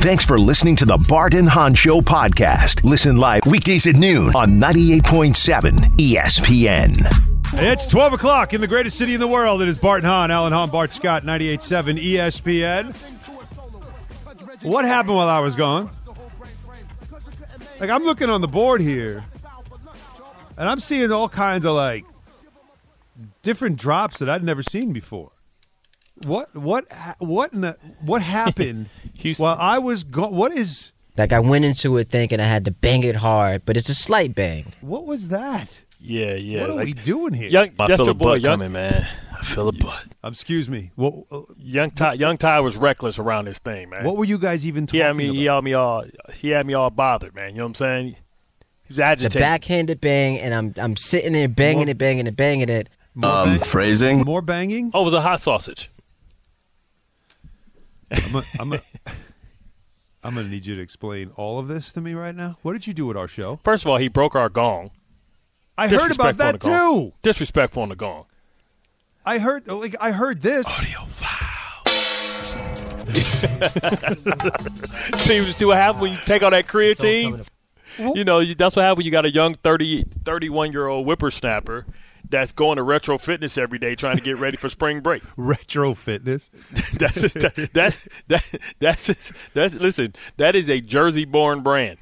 Thanks for listening to the Bart and Hahn Show podcast. Listen live weekdays at noon on 98.7 ESPN. It's 12 o'clock in the greatest city in the world. It is Bart and Hahn, Alan Hahn, Bart Scott, 98.7 ESPN. What happened while I was gone? Like, I'm looking on the board here, and I'm seeing all kinds of, like, different drops that I'd never seen before. What, what, what, in the, what happened Houston. while I was gone? What is, Like I went into it thinking I had to bang it hard, but it's a slight bang. what was that? Yeah, yeah. what are like, we doing here? Young, I feel a boy, butt young, coming, man. I feel a butt. Um, excuse me. What, uh, young Ty. Young Ty was reckless around this thing, man. what were you guys even talking he had me. about? He had me all. He had me all bothered, man. You know what I'm saying? He was agitated. The backhanded bang, and I'm I'm sitting there banging More- it, banging it, banging it. Um, phrasing. More banging? Oh, it was a hot sausage. I'm a, I'm a, I'm going to need you to explain all of this to me right now. What did you do at our show? First of all, he broke our gong. I heard about that too. Disrespectful on the gong. I heard like I heard this. see, see what happens when you take all that creatine? You know, that's what happens when you got a young 30, 31 year old whippersnapper that's going to retro fitness every day trying to get ready for spring break. Retro fitness. that's just, that, that's that, that's just, that's listen. That is a Jersey born brand.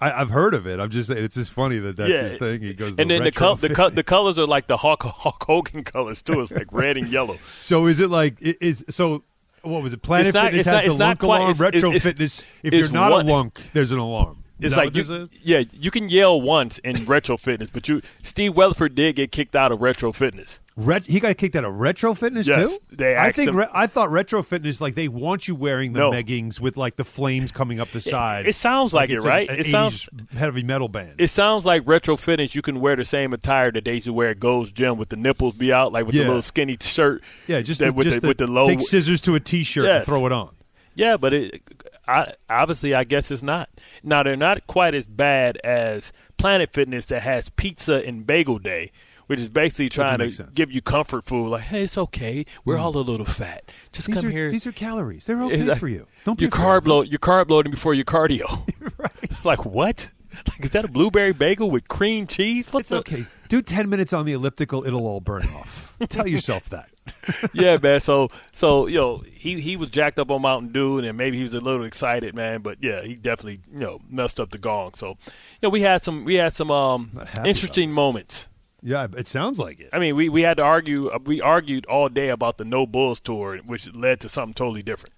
I, I've heard of it. I'm just saying it's just funny that that's yeah, his thing. He goes, and then the col- the, co- the colors are like the Hulk, Hulk Hogan colors too. It's like red and yellow. So is it like is so? What was it? Planet not- Fitness has not- the lunk quite- alarm. it's- retro it's- fitness. If you're not one- a lunk, there's an alarm. Is It's like you, is? yeah, you can yell once in retro fitness, but you Steve Weatherford did get kicked out of retro fitness. Ret- he got kicked out of retro fitness Yes, too. they I think re- I thought retro fitness like they want you wearing the No. leggings with like the flames coming up the side. it sounds like it, it's a- right? an It sounds- 80s heavy metal band. It sounds like retro fitness. You can wear the same attire that they used to wear at Gold's Gym with the nipples be out, like with Yeah. the little skinny shirt. yeah, just, that the, with just the, with the low. take scissors to a t-shirt and throw it on. Yeah, but it, I, obviously, I guess it's not. Now they're not quite as bad as Planet Fitness that has pizza and bagel day, which is basically trying to sense. give you comfort food. Like, hey, it's okay. We're mm-hmm. all a little fat. Just These come are here. these are calories. They're okay like- for you. Don't be You're carb load. You're carb loading before your cardio. right. like what? Like is that a blueberry bagel with cream cheese? What It's the? okay. Do ten minutes on the elliptical. It'll all burn off. Tell yourself that. yeah, man. So, so you know, he he was jacked up on Mountain Dew, and maybe he was a little excited, man. But yeah, he definitely you know messed up the gong. So, you know, we had some we had some um interesting moments. Yeah, it sounds like it. I mean, we we had to argue. uh, We argued all day about the No Bulls tour, which led to something totally different.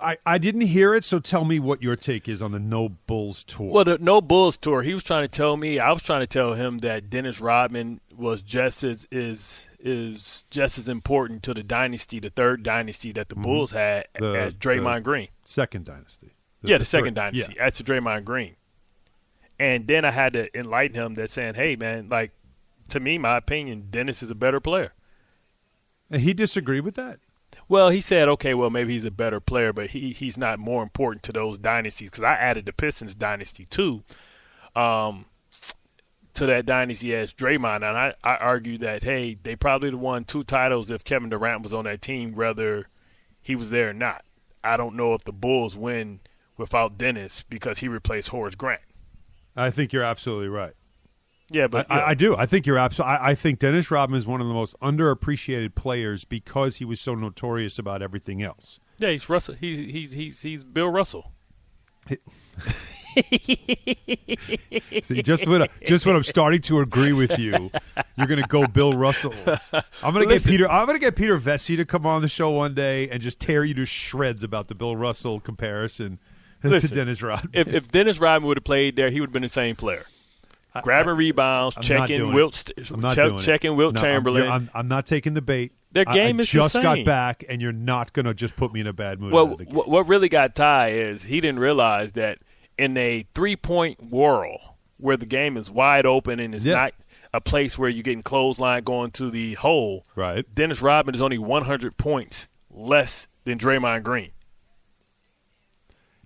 I, I didn't hear it, so tell me what your take is on the No Bulls tour. Well, the No Bulls tour, he was trying to tell me, I was trying to tell him that Dennis Rodman was just as is is just as important to the dynasty, the third dynasty that the Bulls had Mm-hmm. The- as Draymond the- Green. second dynasty. yeah, the second third- dynasty. Yeah. That's the Draymond Green. And then I had to enlighten him that saying, "Hey, man, like to me, my opinion, Dennis is a better player." And he disagreed with that. Well, he said, "Okay, well, maybe he's a better player, but he he's not more important to those dynasties because I added the Pistons dynasty too, um, to that dynasty as Draymond, and I I argue that hey, they probably would have won two titles if Kevin Durant was on that team, whether he was there or not. I don't know if the Bulls win without Dennis because he replaced Horace Grant. I think you're absolutely right. Yeah, but I, I, I do. I think you're absolutely. I, I think Dennis Rodman is one of the most underappreciated players because he was so notorious about everything else. yeah, he's Russell. He's he's he's he's Bill Russell. See, just when I, just when I'm starting to agree with you, you're going to go Bill Russell. I'm going to get Peter. I'm going to get Peter Vecsey to come on the show one day and just tear you to shreds about the Bill Russell comparison to Dennis Rodman. if, if Dennis Rodman would have played there, he would have been the same player. Grabbing rebounds, I'm not checking doing Wilt, it. st- I'm not doing it. checking Wilt No, I'm- Chamberlain. I'm, I'm not taking the bait. Their I- game I is the just got same. back, and you're not going to just put me in a bad mood. out well, of the what, what really got Ty is he didn't realize that in a three-point whirl where the game is wide open and it's Yeah. not a place where you're getting clothesline going to the hole. Right. Dennis Rodman is only 100 points less than Draymond Green.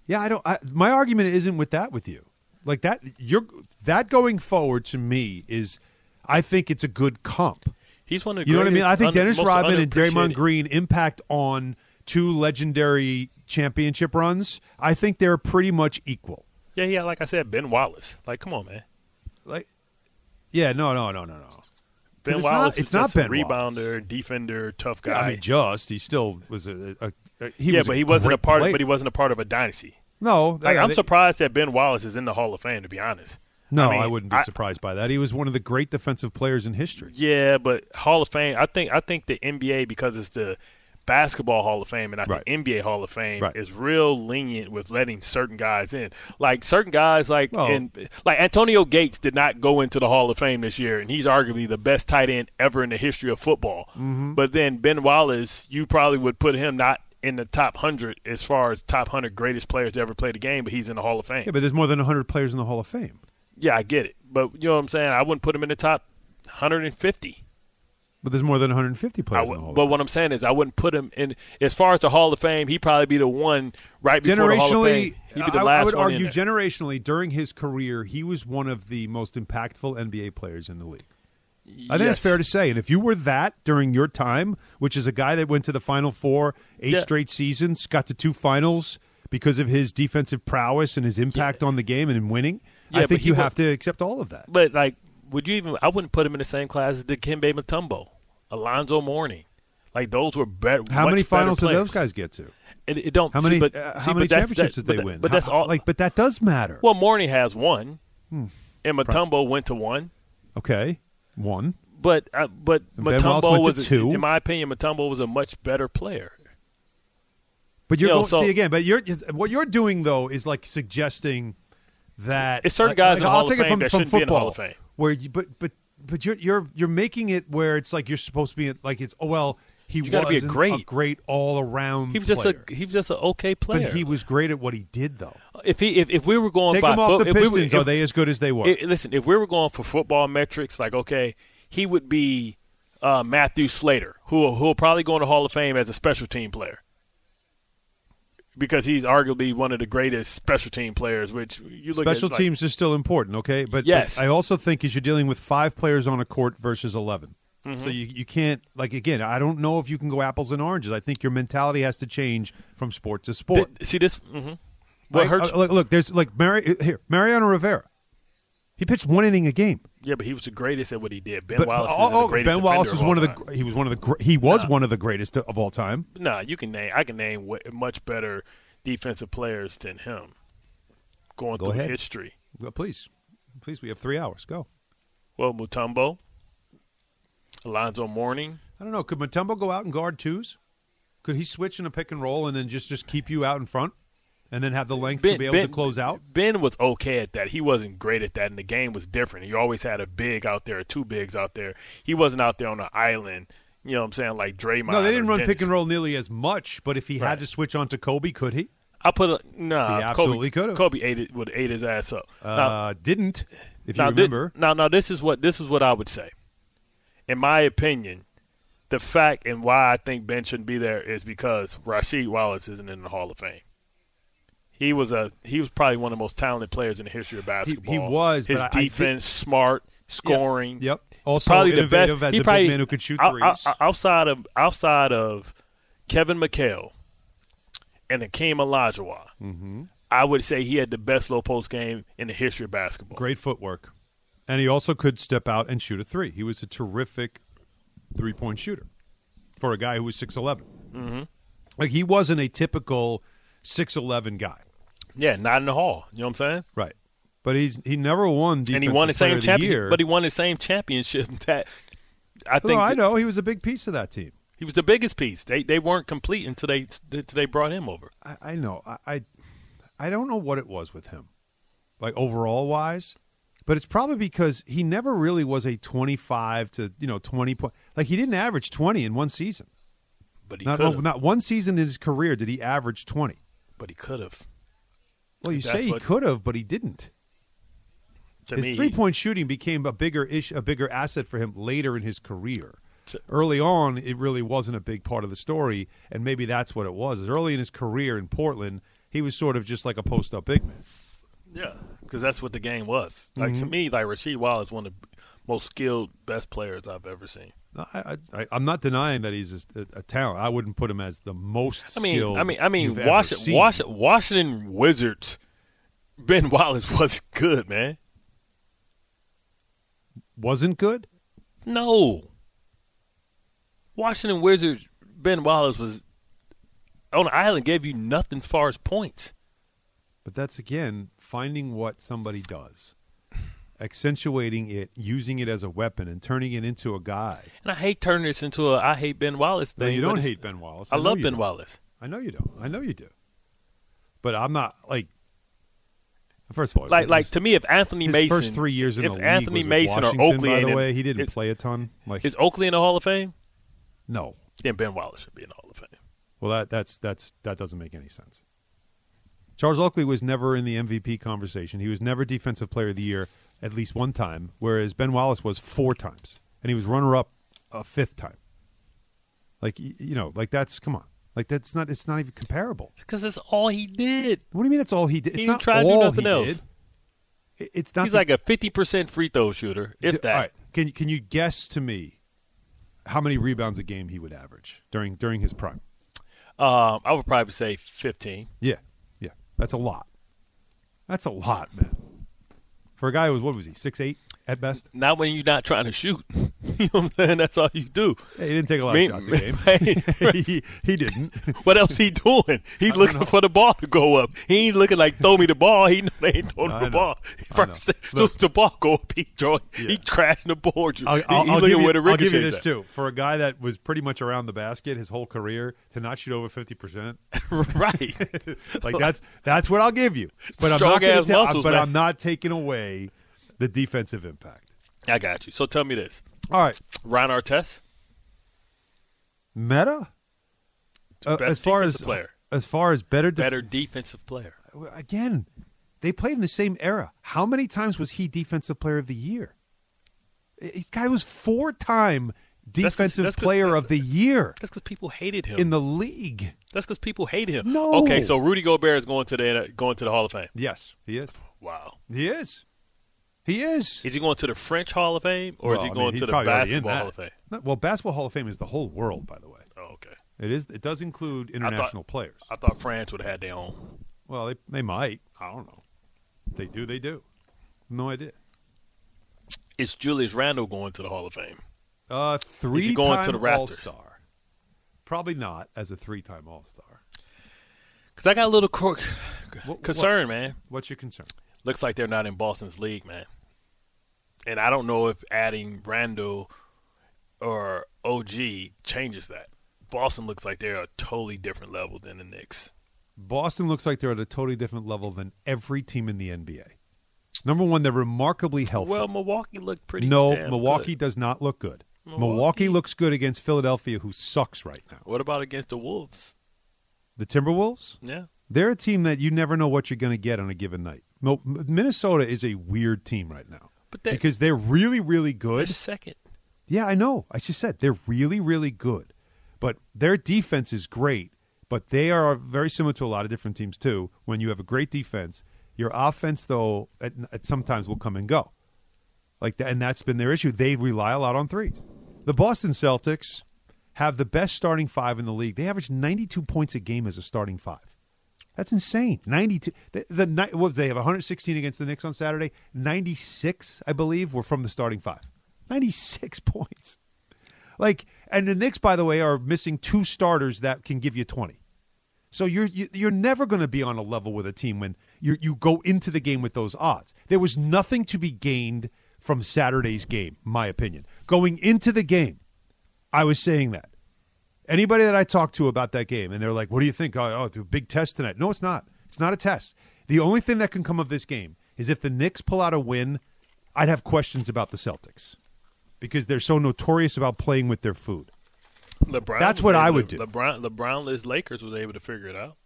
Yeah, I don't. I, my argument isn't with that with you. Like that, you're that going forward to me is, I think it's a good comp. He's one of the You know what I mean? I think Dennis Rodman and Draymond Green impact on two legendary championship runs, I think they're pretty much equal. Yeah, yeah. Like I said, Ben Wallace. Like, come on, man. Like, yeah, no, no, no, no, no. Ben It's Wallace not- it's not just a Ben Wallace. rebounder, defender, tough Yeah, guy. I mean, just he still was a, a, a he yeah, was but he wasn't a part. Of, but he wasn't a part of a dynasty. no, Like, I'm they- surprised that Ben Wallace is in the Hall of Fame. To be honest. No, I I, wouldn't be I- surprised by that. He was one of the great defensive players in history. Yeah, but Hall of Fame. I think. I think the NBA because it's the basketball Hall of Fame and not Right. the NBA Hall of Fame Right. is real lenient with letting certain guys in. Like certain guys, like Well- in, like Antonio Gates did not go into the Hall of Fame this year, and he's arguably the best tight end ever in the history of football. Mm-hmm. But then Ben Wallace, you probably would put him not in the top hundred as far as top hundred greatest players to ever play the game, but he's in the Hall of Fame. Yeah, but there's more than 100 players in the Hall of Fame. Yeah, I get it, but you know what I'm saying. I wouldn't put him in the top 150. But there's more than 150 I players in the Hall but what I'm saying is, I wouldn't put him in. As far as the Hall of Fame, he'd probably be the one right before the Hall of Fame. He'd be the I, last I would one argue generationally during his career, he was one of the most impactful NBA players in the league. I think that's fair to say. And if you were that during your time, which is a guy that went to the Final Four eight Yeah. straight seasons, got to two finals because of his defensive prowess and his impact on the game and in winning, Yeah, I think you wa- have to accept all of that. But like, would you even? I wouldn't put him in the same class as Dikembe Mutombo, Alonzo Mourning. Like those were better. How many finals did those guys get to? It, it don't. How see, many? but, uh, see, how many championships that- did they but, win? But How- that's all. Like, but that does matter. well, Mourning has one, Hmm. and Mutombo went to one. okay, one. But uh, but And Ben Wallace Mutombo went to was, a- two. in my opinion, Mutombo was a much better player. But you're You know, going, so- see again. But you're what you're doing though is like suggesting that It's certain like- guys like, I'll take it from, that from shouldn't be in the football, Hall of Fame. Where you, but but but you're you're you're making it where it's like you're supposed to be like it's oh well he You gotta be a great- great all around. He was just player. a he was just an okay player. but he was great at what he did though. if he if, if we were going Take by him off the if we were- Pistons. if- are they as good as they were? i- listen, if we were going for football metrics, like okay, he would be uh, Matthew Slater, who who will probably go in the Hall of Fame as a special team player because he's arguably one of the greatest special team players. Which you look Special at like- teams is still important, okay? But, but Yes. I also think is you're dealing with five players on a court versus 11. Mm-hmm. So you, you can't like again. I don't know if you can go apples and oranges. I think your mentality has to change from sport to sport. Th- see this. Mm-hmm. What Like, hurts? uh, look, look, there's like Mari- here Mariano Rivera. He pitched one inning a game. yeah, but he was the greatest at what he did. Ben But Wallace oh, is oh, the greatest Ben Wallace was of one of the time. he was one of the he was one of the greatest of all time. Nah, you can name. I can name much better defensive players than him. Going Go through ahead. history. Well, please, please, we have three hours. Go. Well, Mutombo, Alonzo Mourning. I don't know. Could Mutombo go out and guard twos? Could he switch in a pick and roll and then just just keep you out in front, and then have the length to be able to close out? Ben was okay at that. He wasn't great at that, and the game was different. You always had a big out there, two bigs out there. He wasn't out there on an island. You know what I'm saying? Like Draymond. No, they didn't run Dennis. pick and roll nearly as much. But if he Right. had to switch on to Kobe, could he? I put a nah. He absolutely could've. Kobe ate it would ate his ass up. now, Uh, didn't. If you now, thi- remember, now, now, this is what this is what I would say. In my opinion, the fact and why I think Ben shouldn't be there is because Rasheed Wallace isn't in the Hall of Fame. He was a he was probably one of the most talented players in the history of basketball. He was, his but I- I defense, smart, scoring. Yep. Also probably the best. he a big probably, man who could shoot threes. outside of outside of Kevin McHale and Hakeem Olajuwon, Mm-hmm. I would say he had the best low post game in the history of basketball. Great footwork, and he also could step out and shoot a three. He was a terrific three point shooter for a guy who was six Mm-hmm. Like he wasn't a typical six eleven guy, Yeah, not in the Hall. You know what I'm saying? right? But he's he never won defensive and he won the same year. But he won the same championship that I think no, I know he was a big piece of that team. he was the biggest piece. They they weren't complete until they until they brought him over. I, I know. I, I I don't know what it was with him, like overall wise, but it's probably because he never really was a twenty-five to you know twenty point. Like he didn't average twenty in one season. But he Not not one season in his career did he average twenty. But he could have. Well, you say he could have, but he didn't. To His me, three-point shooting became a bigger ish, a bigger asset for him later in his career. To- Early on, it really wasn't a big part of the story, and maybe that's what it was. Is early in his career in Portland, he was sort of just like a post-up big man. yeah, because that's what the game was. Like Mm-hmm. to me, like Rasheed Wallace, one of the most skilled, best players I've ever seen. I, I, I'm not denying that he's a, a talent. I wouldn't put him as the most I mean, skilled. I mean, I mean, Washington. Washington, Washington Wizards. Ben Wallace was good, man. wasn't good. No. Washington Wizards. Ben Wallace was on the island. Gave you nothing as far as points. But that's again finding what somebody does, accentuating it, using it as a weapon, and turning it into a guy. And I hate turning this into a I hate Ben Wallace No, thing. you don't hate Ben Wallace. I know love Ben don't. Wallace. I know you don't. I know you do. But I'm not like. First of all, Like, like was- to me, if Anthony his Mason, first three years in if the league Anthony Mason or Oakley, by the way, he didn't play a ton. Like is Oakley in the Hall of Fame? no, Then Ben Wallace should be in the Hall of Fame. well that that's that's that doesn't make any sense. Charles Oakley was never in the MVP conversation. He was never Defensive Player of the Year at least one time, whereas Ben Wallace was four times, and he was runner-up a fifth time. Like you know, like that's come on, like that's not it's not even comparable. Because that's all he did. What do you mean? It's all he did. It's He not didn't try to do nothing he else. did. It's not. He's the- like a fifty percent free throw shooter, if that. All right. Can can you guess to me how many rebounds a game he would average during during his prime? Um, I would probably say fifteen. Yeah, that's a lot. That's a lot, man. For a guy who was what was he six eight at best? Not when you're not trying to shoot. you know what I'm saying? That's all you do. Yeah, he didn't take a lot Me- of shots a game. he, he didn't. What else he doing? He looking for the ball to go up. He ain't looking like throw me the ball. He know they ain't throwing I the ball. First, as soon Look. as the ball go up, he throw. Yeah. He crashing the board. I'll, I'll, he I'll looking give, you, where the I'll give you this too. For a guy that was pretty much around the basket his whole career to not shoot over fifty percent, right. like that's that's what I'll give you. But I'm not gonna muscles, But man. I'm not taking away the defensive impact. I got you. So tell me this: All right, Ron Artest, Metta. Uh, as far as player. as far as better, def- better defensive player. again, they played in the same era. How many times was he defensive player of the year? This guy was four-time defensive that's 'cause- player of the year That's because people hated him. in the league. That's because people hate him. No. Okay, so Rudy Gobert is going to the going to the Hall of Fame. Yes, he is. Wow. He is. He is. Is he going to the French Hall of Fame or is Well, he I mean, going to the probably already in Basketball. Hall of Fame? No, well, basketball Hall of Fame is the whole world, by the way. Oh, okay. It is. It does include international players. I thought France would have had their own. Well, they they might. I don't know. If they do. They do. No idea. Is Julius Randle going to the Hall of Fame? Uh, three going to the Raptors? All Star. Probably not as a three time All Star. Because I got a little cor- What- concern, man. What's your concern? Looks like they're not in Boston's league, man. And I don't know if adding Randle or OG changes that. Boston looks like they're a totally different level than the Knicks. Boston looks like they're at a totally different level than every team in the NBA. Number one, they're remarkably healthy. Well, Milwaukee looked pretty. no, Milwaukee good. does not look good. Milwaukee. Milwaukee- looks good against Philadelphia, who sucks right now. What about against the Wolves? The Timberwolves, Yeah. they're a team that you never know what you're going to get on a given night. Minnesota is a weird team right now But they, because they're really, really good. second. Yeah, I know. I just said they're really, really good. But their defense is great. But they are very similar to a lot of different teams too. When you have a great defense, your offense though at, at sometimes will come and go. Like that, and that's been their issue. They rely a lot on threes. The Boston Celtics have the best starting five in the league. They average 92 points a game as a starting five. That's insane. 92. The, the what, they have 116 against the Knicks on Saturday. 96, I believe, were from the starting five. 96 points. Like, and the Knicks, by the way, are missing two starters that can give you 20. So you're you, you're never going to be on a level with a team when you you go into the game with those odds. There was nothing to be gained from Saturday's game, my opinion. Going into the game, I was saying that. Anybody that I talk to about that game, and they're like, "What do you think? Oh, oh it's a big test tonight." No, it's not. It's not a test. The only thing that can come of this game is if the Knicks pull out a win. I'd have questions about the Celtics because they're so notorious about playing with their food. LeBron. That's what I would to- do. LeBron, LeBronless Lakers was able to figure it out.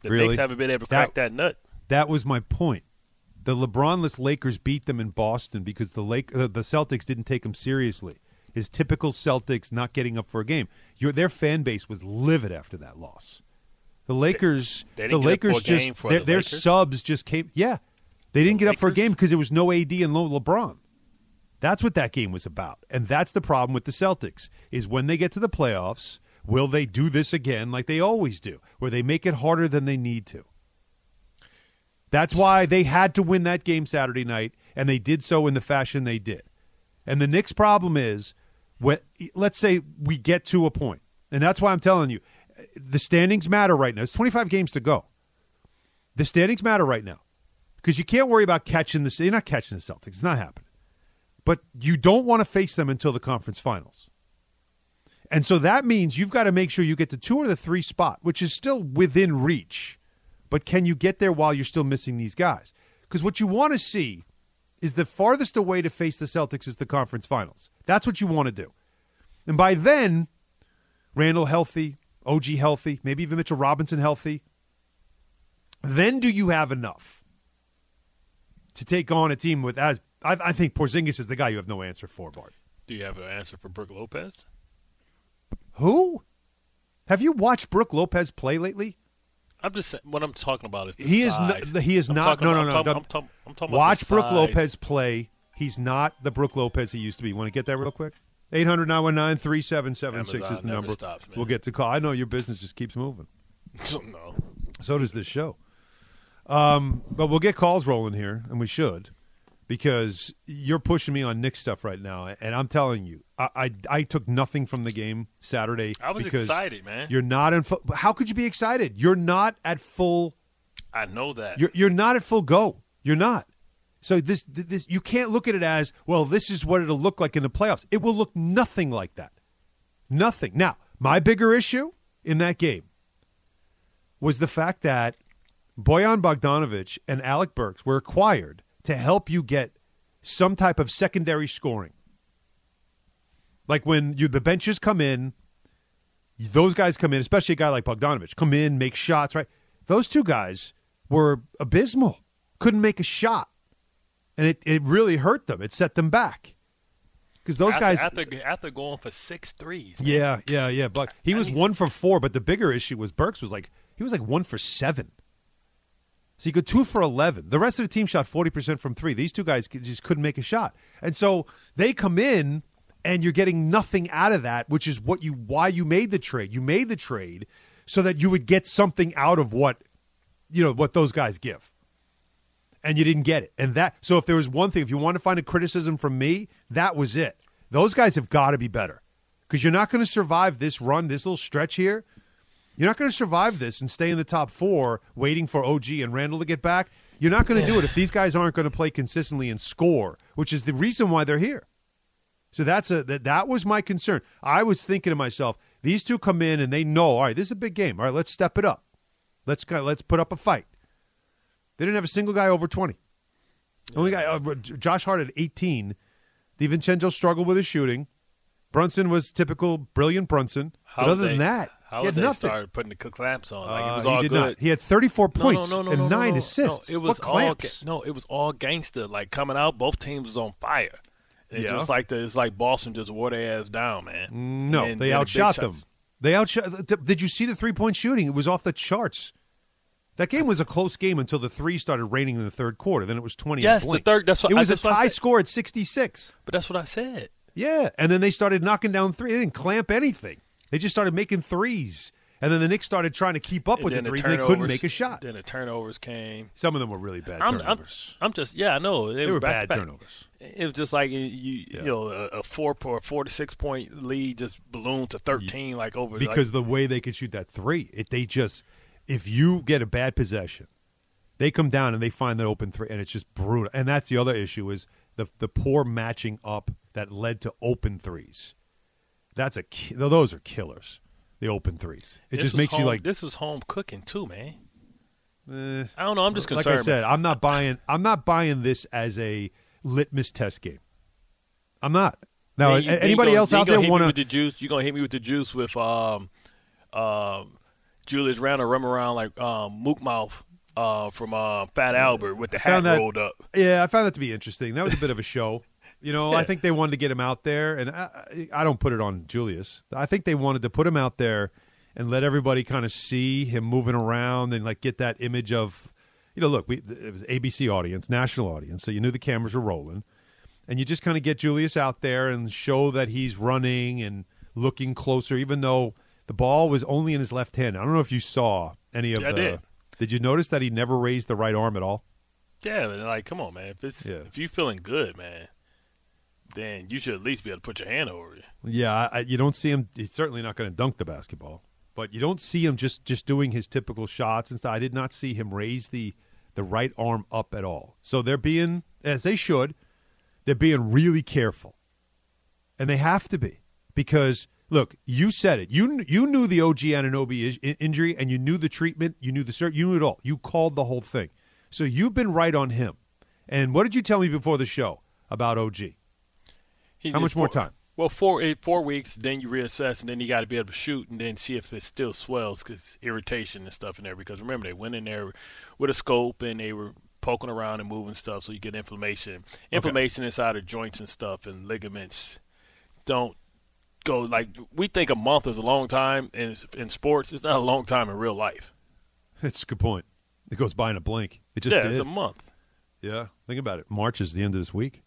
The Really? Knicks haven't been able to That- crack that nut. That was my point. The LeBronless Lakers beat them in Boston because the Lake uh, the Celtics didn't take them seriously. His typical Celtics not getting up for a game. Your their fan base was livid after that loss. The Lakers, they the up for Lakers just their, the their Lakers? subs just came. Yeah, they didn't The get up for a game because there was no AD and no LeBron. That's what that game was about. And that's the problem with the Celtics is when they get to the playoffs, will they do this again like they always do, where they make it harder than they need to? That's why they had to win that game Saturday night, and they did so in the fashion they did. And the Knicks' problem is, let's say we get to a point, and that's why I'm telling you, the standings matter right now. It's 25 games to go. The standings matter right now because you can't worry about catching the. You're not catching the Celtics. It's not happening. But you don't want to face them until the conference finals. And so that means you've got to make sure you get to two or the three spot, which is still within reach. But can you get there while you're still missing these guys? Because what you want to see is the farthest away to face the Celtics is the conference finals. That's what you want to do. And by then, Randle healthy, OG healthy, maybe even Mitchell Robinson healthy. Then do you have enough to take on a team with as I, I think Porzingis is the guy you have no answer for, Bart. Do you have an answer for Brook Lopez? Who? Have you watched Brook Lopez play lately? I'm just saying, what I'm talking about is the He is size. not. He is I'm not. No, no, no. I'm talking. I'm talking, I'm talking about Watch Brook. Lopez play. He's not the Brook Lopez he used to be. Want to get that real quick? 800 919 3776 is the number. stops. We'll get to call. I know your business just keeps moving. no. So does this show. Um, but we'll get calls rolling here, and we should, because you're pushing me on Knick stuff right now, and I'm telling you, I I, I took nothing from the game Saturday. I was because excited, man. You're not in. Fu- how could you be excited? You're not at full. I know that. You're you're not at full go. You're not. So this this you can't look at it as well. This is what it'll look like in the playoffs. It will look nothing like that. Nothing. Now, my bigger issue in that game was the fact that Bojan Bogdanovich and Alec Burks were acquired to help you get some type of secondary scoring. Like when you the benches come in, those guys come in, especially a guy like Bogdanovich, come in, make shots, right? Those two guys were abysmal. Couldn't make a shot. And it, it really hurt them. It set them back. Because those after, guys after after going for six threes. man. Yeah, yeah, yeah. But he was one for four, but the bigger issue was Burks was like he was like one for seven. So he could two for eleven. The rest of the team shot forty percent from three. These two guys just couldn't make a shot, and so they come in, and you're getting nothing out of that, which is what you why you made the trade. You made the trade so that you would get something out of what you know what those guys give and you didn't get it. And that so if there was one thing, if you want to find a criticism from me, that was it. Those guys have got to be better because you're not going to survive this run, this little stretch here. You're not going to survive this and stay in the top four, waiting for OG and Randle to get back. You're not going to do it if these guys aren't going to play consistently and score, which is the reason why they're here. So that's a that, that was my concern. I was thinking to myself, these two come in and they know, all right, this is a big game. All right, let's step it up. Let's let's put up a fight. They didn't have a single guy over 20. Only guy, uh, Josh Hart at 18. DiVincenzo struggled with his shooting. Brunson was typical brilliant Brunson. How but other they, than that, how he had they nothing. started putting the clamps on. Like Uh, it was he all did good. not. He had 34 points no, no, no, and nine assists. No, it what was all clamps? ga- no, it was all gangster. Like coming out, both teams was on fire. It's Yeah. just like the, it's like Boston just wore their ass down, man. No, they the outshot them. shots. They outshot. th- Did you see the three point shooting? It was off the charts. That game was a close game until the three started raining in the third quarter. Then it was twenty. Yes, the third- that's what- it was a what tie score at sixty six. But that's what I said. Yeah, and then they started knocking down three. They didn't clamp anything. They just started making threes, and then the Knicks started trying to keep up And with the threes. and they couldn't make a shot. Then the turnovers came. Some of them were really bad I'm, I'm, turnovers. I'm just yeah, I know they were were back bad back. turnovers. It was just like you, you, Yeah. you know, a, a four or four to six point lead just ballooned to thirteen, like over like- because the way they could shoot that three, it they just if you get a bad possession, they come down and they find that open three, and it's just brutal. And that's the other issue is the the poor matching up that led to open threes. That's a ki- those are killers. The open threes. It this just makes you like. this was home cooking too, man. eh. I don't know. I'm just like concerned. I said, I'm not buying. I'm not buying this as a litmus test game. I'm not. Now, you- anybody gonna- else out there want with to? the juice? you're gonna hit me with the juice with um, um, Julius Randle running around like um, Mook Mouth uh, from uh, Fat Albert with the hat that- rolled up. Yeah, I found that to be interesting. That was a bit of a show. You know, I think they wanted to get him out there, and I, I don't put it on Julius. I think they wanted to put him out there and let everybody kind of see him moving around and like get that image of, you know, look, we it was ABC audience, national audience, so you knew the cameras were rolling, and you just kind of get Julius out there and show that he's running and looking closer, even though the ball was only in his left hand. I don't know if you saw any of Yeah, the. did. Did you notice that he never raised the right arm at all? Yeah, like, come on, man. If it's Yeah. if you feeling good, man, then you should at least be able to put your hand over it. Yeah, I, you don't see him. He's certainly not going to dunk the basketball, but you don't see him just just doing his typical shots and stuff. I did not see him raise the the right arm up at all. So they're being, as they should, they're being really careful, and they have to be because look, you said it. You you knew the OG Anunoby is- in- injury, and you knew the treatment. You knew the cert. You knew it all. You called the whole thing. So you've been right on him. And what did you tell me before the show about OG? He How much more time? Well, four eight, four weeks, then you reassess, and then you got to be able to shoot, and then see if it still swells because irritation and stuff in there. Because remember, they went in there with a scope and they were poking around and moving stuff, so you get inflammation, inflammation inside of joints and stuff, and ligaments don't go like we think a month is a long time in in sports. It's not a long time in real life. It's a good point. It goes by in a blink. It just yeah, did. it's a month. yeah, think about it. March is the end of this week.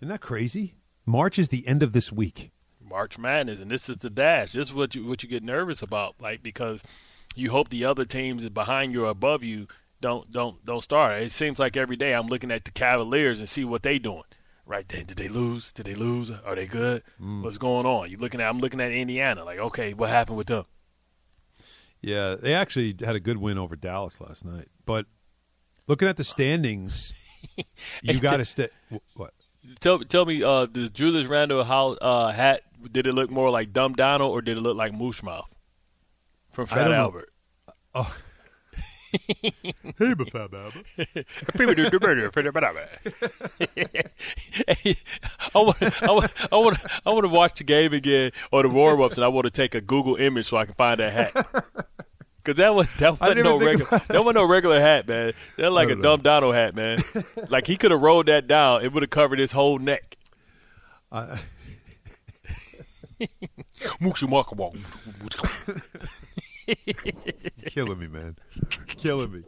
Isn't that crazy? March is the end of this week. March Madness, and this is the dash. This is what you what you get nervous about, like because you hope the other teams behind you or above you don't don't don't start. It seems like every day I'm looking at the Cavaliers and see what they doing. Right? Did, did they lose? Did they lose? Are they good? Mm. What's going on? You looking at? I'm looking at Indiana. Like, okay, what happened with them? Yeah, they actually had a good win over Dallas last night. But looking at the standings, you got to stay. What? Tell tell me, uh, does Julius Randle how uh, hat did it look more like Dumb Donald or did it look like Mushmouth from I Fat know. Albert? Hey, Bafab Albert. I want, I want, I want, I want to watch the game again or the warm ups, and I want to take a Google image so I can find that hat. Cause that was that I wasn't no regular that wasn't no regular hat, man. That like a dumb Donald hat, man. like he could have rolled that down, it would have covered his whole neck. Killing me, man. Killing me.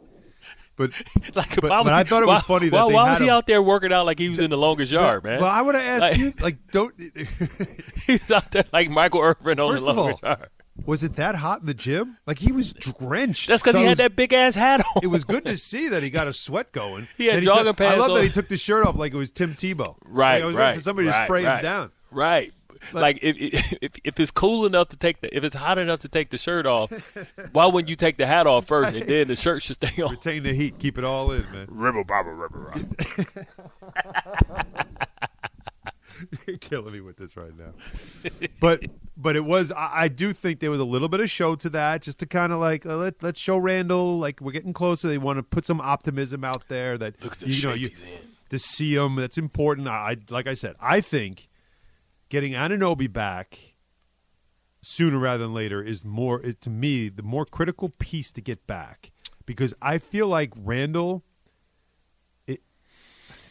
But like, But- why was but I he- thought it was why- funny that why, why was he him- out there working out like he was in the longest yard, man? Well, I would have asked Like- you, like, don't. he's was out there like Michael Irvin on the of all, longest yard. Was it that hot in the gym? Like he was drenched. That's because So he had was- that big ass hat on. It was good to see that he got a sweat going. He had Then jogging took- pants I love on. that he took the shirt off like it was Tim Tebow. Right, Like, I was right. for somebody right, to spray right, him down. Right. Like if, if if it's cool enough to take the if it's hot enough to take the shirt off, why wouldn't you take the hat off first and then the shirt should stay on? Retain the heat. Keep it all in, man. Ribble bobble ribble rob. You're killing me with this right now. But but it was. I, I do think there was a little bit of show to that, just to kind of like uh, let let's show Randle like we're getting closer. They want to put some optimism out there that Look at the you know you to see him. That's important. I, I like I said. I think getting Anunoby back sooner rather than later is more is, to me the more critical piece to get back because I feel like Randle. It,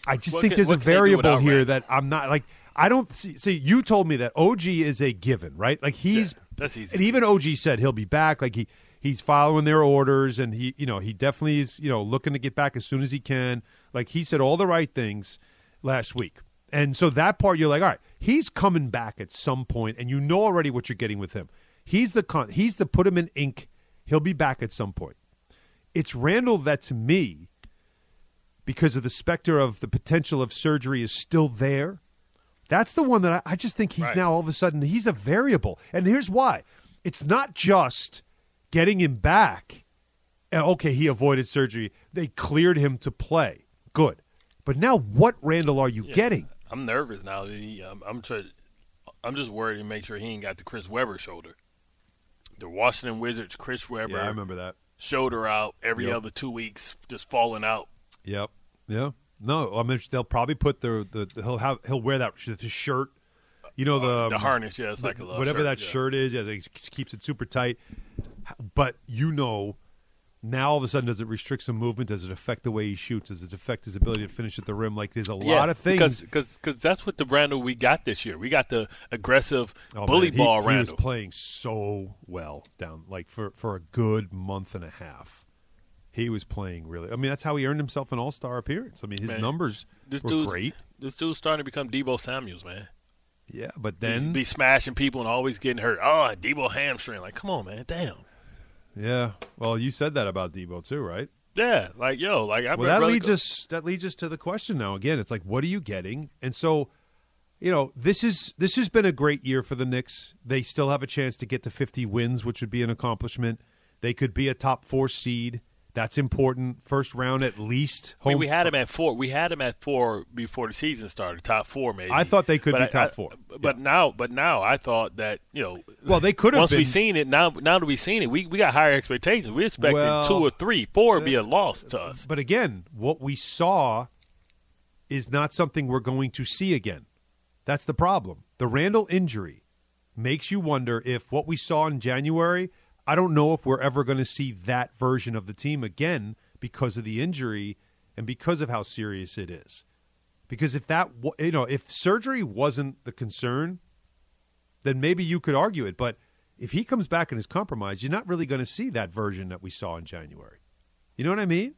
I just What think can- there's a what can they do variable here Randle? that I'm not like. I don't see. See, you told me that OG is a given, right? Like he's that's easy. and even OG said he'll be back. Like he he's following their orders, and he you know he definitely is you know looking to get back as soon as he can. Like he said all the right things last week, and so that part you're like, all right, he's coming back at some point, and you know already what you're getting with him. He's the con- he's the put him in ink. He'll be back at some point. It's Randle that to me, because of the specter of the potential of surgery is still there. That's the one that I, I just think he's Right. now all of a sudden he's a variable. And here's why. It's not just getting him back. Uh, Okay, he avoided surgery. They cleared him to play. Good. But now what Randle are you getting? I'm nervous now. He- I'm I'm, try, I'm just worried to make sure he ain't got the Chris Webber shoulder. The Washington Wizards, Chris Webber, Yeah, I remember that. shoulder out every Yep. other two weeks, just falling out. Yep. Yeah. No, I mean they'll probably put the the he'll have he'll wear that the shirt. You know oh, the the um, harness, yeah, it's like the- whatever shirt, that yeah. shirt is. Yeah, it keeps it super tight. But you know, now all of a sudden, does it restrict some movement? Does it affect the way he shoots? Does it affect his ability to finish at the rim? Like there's a lot of things. because because that's what the Randle we got this year. We got the aggressive Oh, bully man, he- ball he, Randle. was playing so well down like for for a good month and a half. He was playing really. I mean, that's how he earned himself an All Star appearance. I mean, his Man, numbers This were great. This dude's starting to become Deebo Samuels, man. Yeah, but Then then be smashing people and always getting hurt. Oh, Deebo hamstring. Like, come on, man. Damn. yeah. Well, you said that about Deebo too, right? Yeah, like yo, like I Well, that leads us that leads us to the question now. Again, it's like, what are you getting? And so, you know, this is this has been a great year for the Knicks. They still have a chance to get to 50 wins, which would be an accomplishment. They could be a top four seed. That's important. First round at least. I mean, we had him at four. We had him at four before the season started, top four maybe. I thought they could But be I- top I- four. But now, but now I thought that you know. Well, they could have Once we seen it, now now that we seen it, we, we got higher expectations. We expected Well, two or three, four would be a loss to us. But again, what we saw is not something we're going to see again. That's the problem. The Randle injury makes you wonder if what we saw in January, I don't know if we're ever going to see that version of the team again because of the injury and because of how serious it is. Because if that, you know, if surgery wasn't the concern, then maybe you could argue it. But if he comes back and is compromised, you're not really going to see that version that we saw in January. You know what I mean?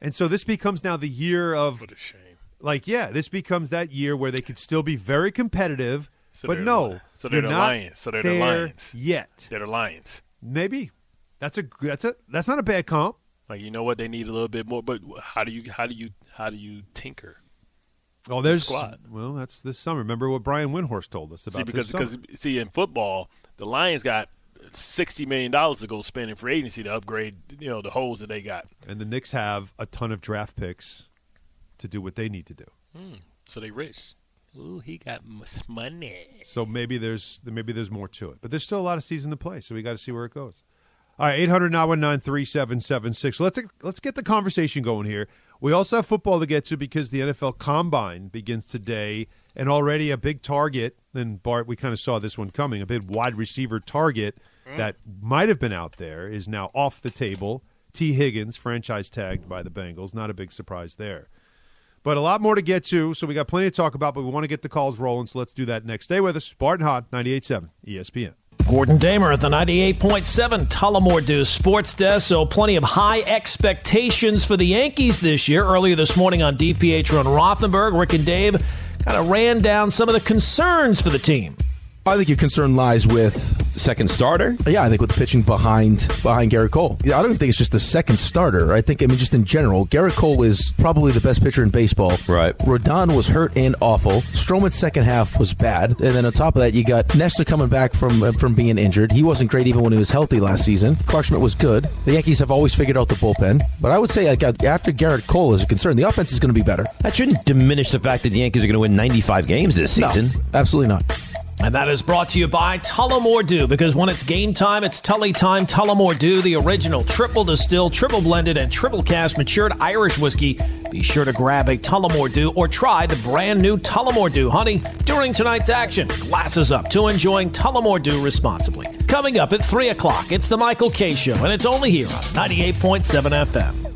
And so this becomes now the year of What a shame. like, yeah, this becomes that year where they could still be very competitive, So but no, so they're the not Lions. So they're the Lions. yet. They're the Lions. Maybe that's a that's a that's not a bad comp. Like you know what, they need a little bit more. But how do you how do you how do you tinker? Oh, there's squad. well, that's this summer. Remember what Brian Windhorst told us about See, because this summer. because see in football, the Lions got sixty million dollars to go spend in free agency to upgrade you know the holes that they got. and the Knicks have a ton of draft picks to do what they need to do. Hmm. So they rich. Ooh, he got money. So maybe there's maybe there's more to it, but there's still a lot of season to play. So we got to see where it goes. All right, eight hundred nine one nine three seven seven six. Let's let's get the conversation going here. We also have football to get to because the NFL Combine begins today, and already a big target. And Bart, we kind of saw this one coming. A big wide receiver target mm. that might have been out there is now off the table. Tee Higgins, franchise tagged by the Bengals. Not a big surprise there. But a lot more to get to, so we got plenty to talk about, but we want to get the calls rolling, so let's do that next. Stay with us. Bart and Hahn, 98.7 ESPN. Gordon Damer at the 98.7 Tullamore Dew Sports Desk. So, plenty of high expectations for the Yankees this year. Earlier this morning on DPH and Rothenberg, Rick and Dave kind of ran down some of the concerns for the team. I think your concern lies with Second starter? yeah, I think with the pitching behind behind Gerrit Cole. Yeah, I don't think it's just the second starter. I think I mean just in general, Gerrit Cole is probably the best pitcher in baseball. Right. Rodon was hurt and awful. Stroman's second half was bad, and then on top of that, you got Nestor coming back from uh, from being injured. He wasn't great even when he was healthy last season. Clarke Schmidt was good. The Yankees have always figured out the bullpen, but I would say like, uh, after Gerrit Cole is a concern, the offense is going to be better. That shouldn't diminish the fact that the Yankees are going to win 95 games this season. No, absolutely not. And that is brought to you by Tullamore Dew because when it's game time, it's Tully time. Tullamore Dew, the original triple distilled, triple blended, and triple cast matured Irish whiskey. Be sure to grab a Tullamore Dew or try the brand new Tullamore Dew, honey. During tonight's action, glasses up to enjoying Tullamore Dew responsibly. Coming up at 3 o'clock, it's the Michael Kay Show, and it's only here on 98.7 FM.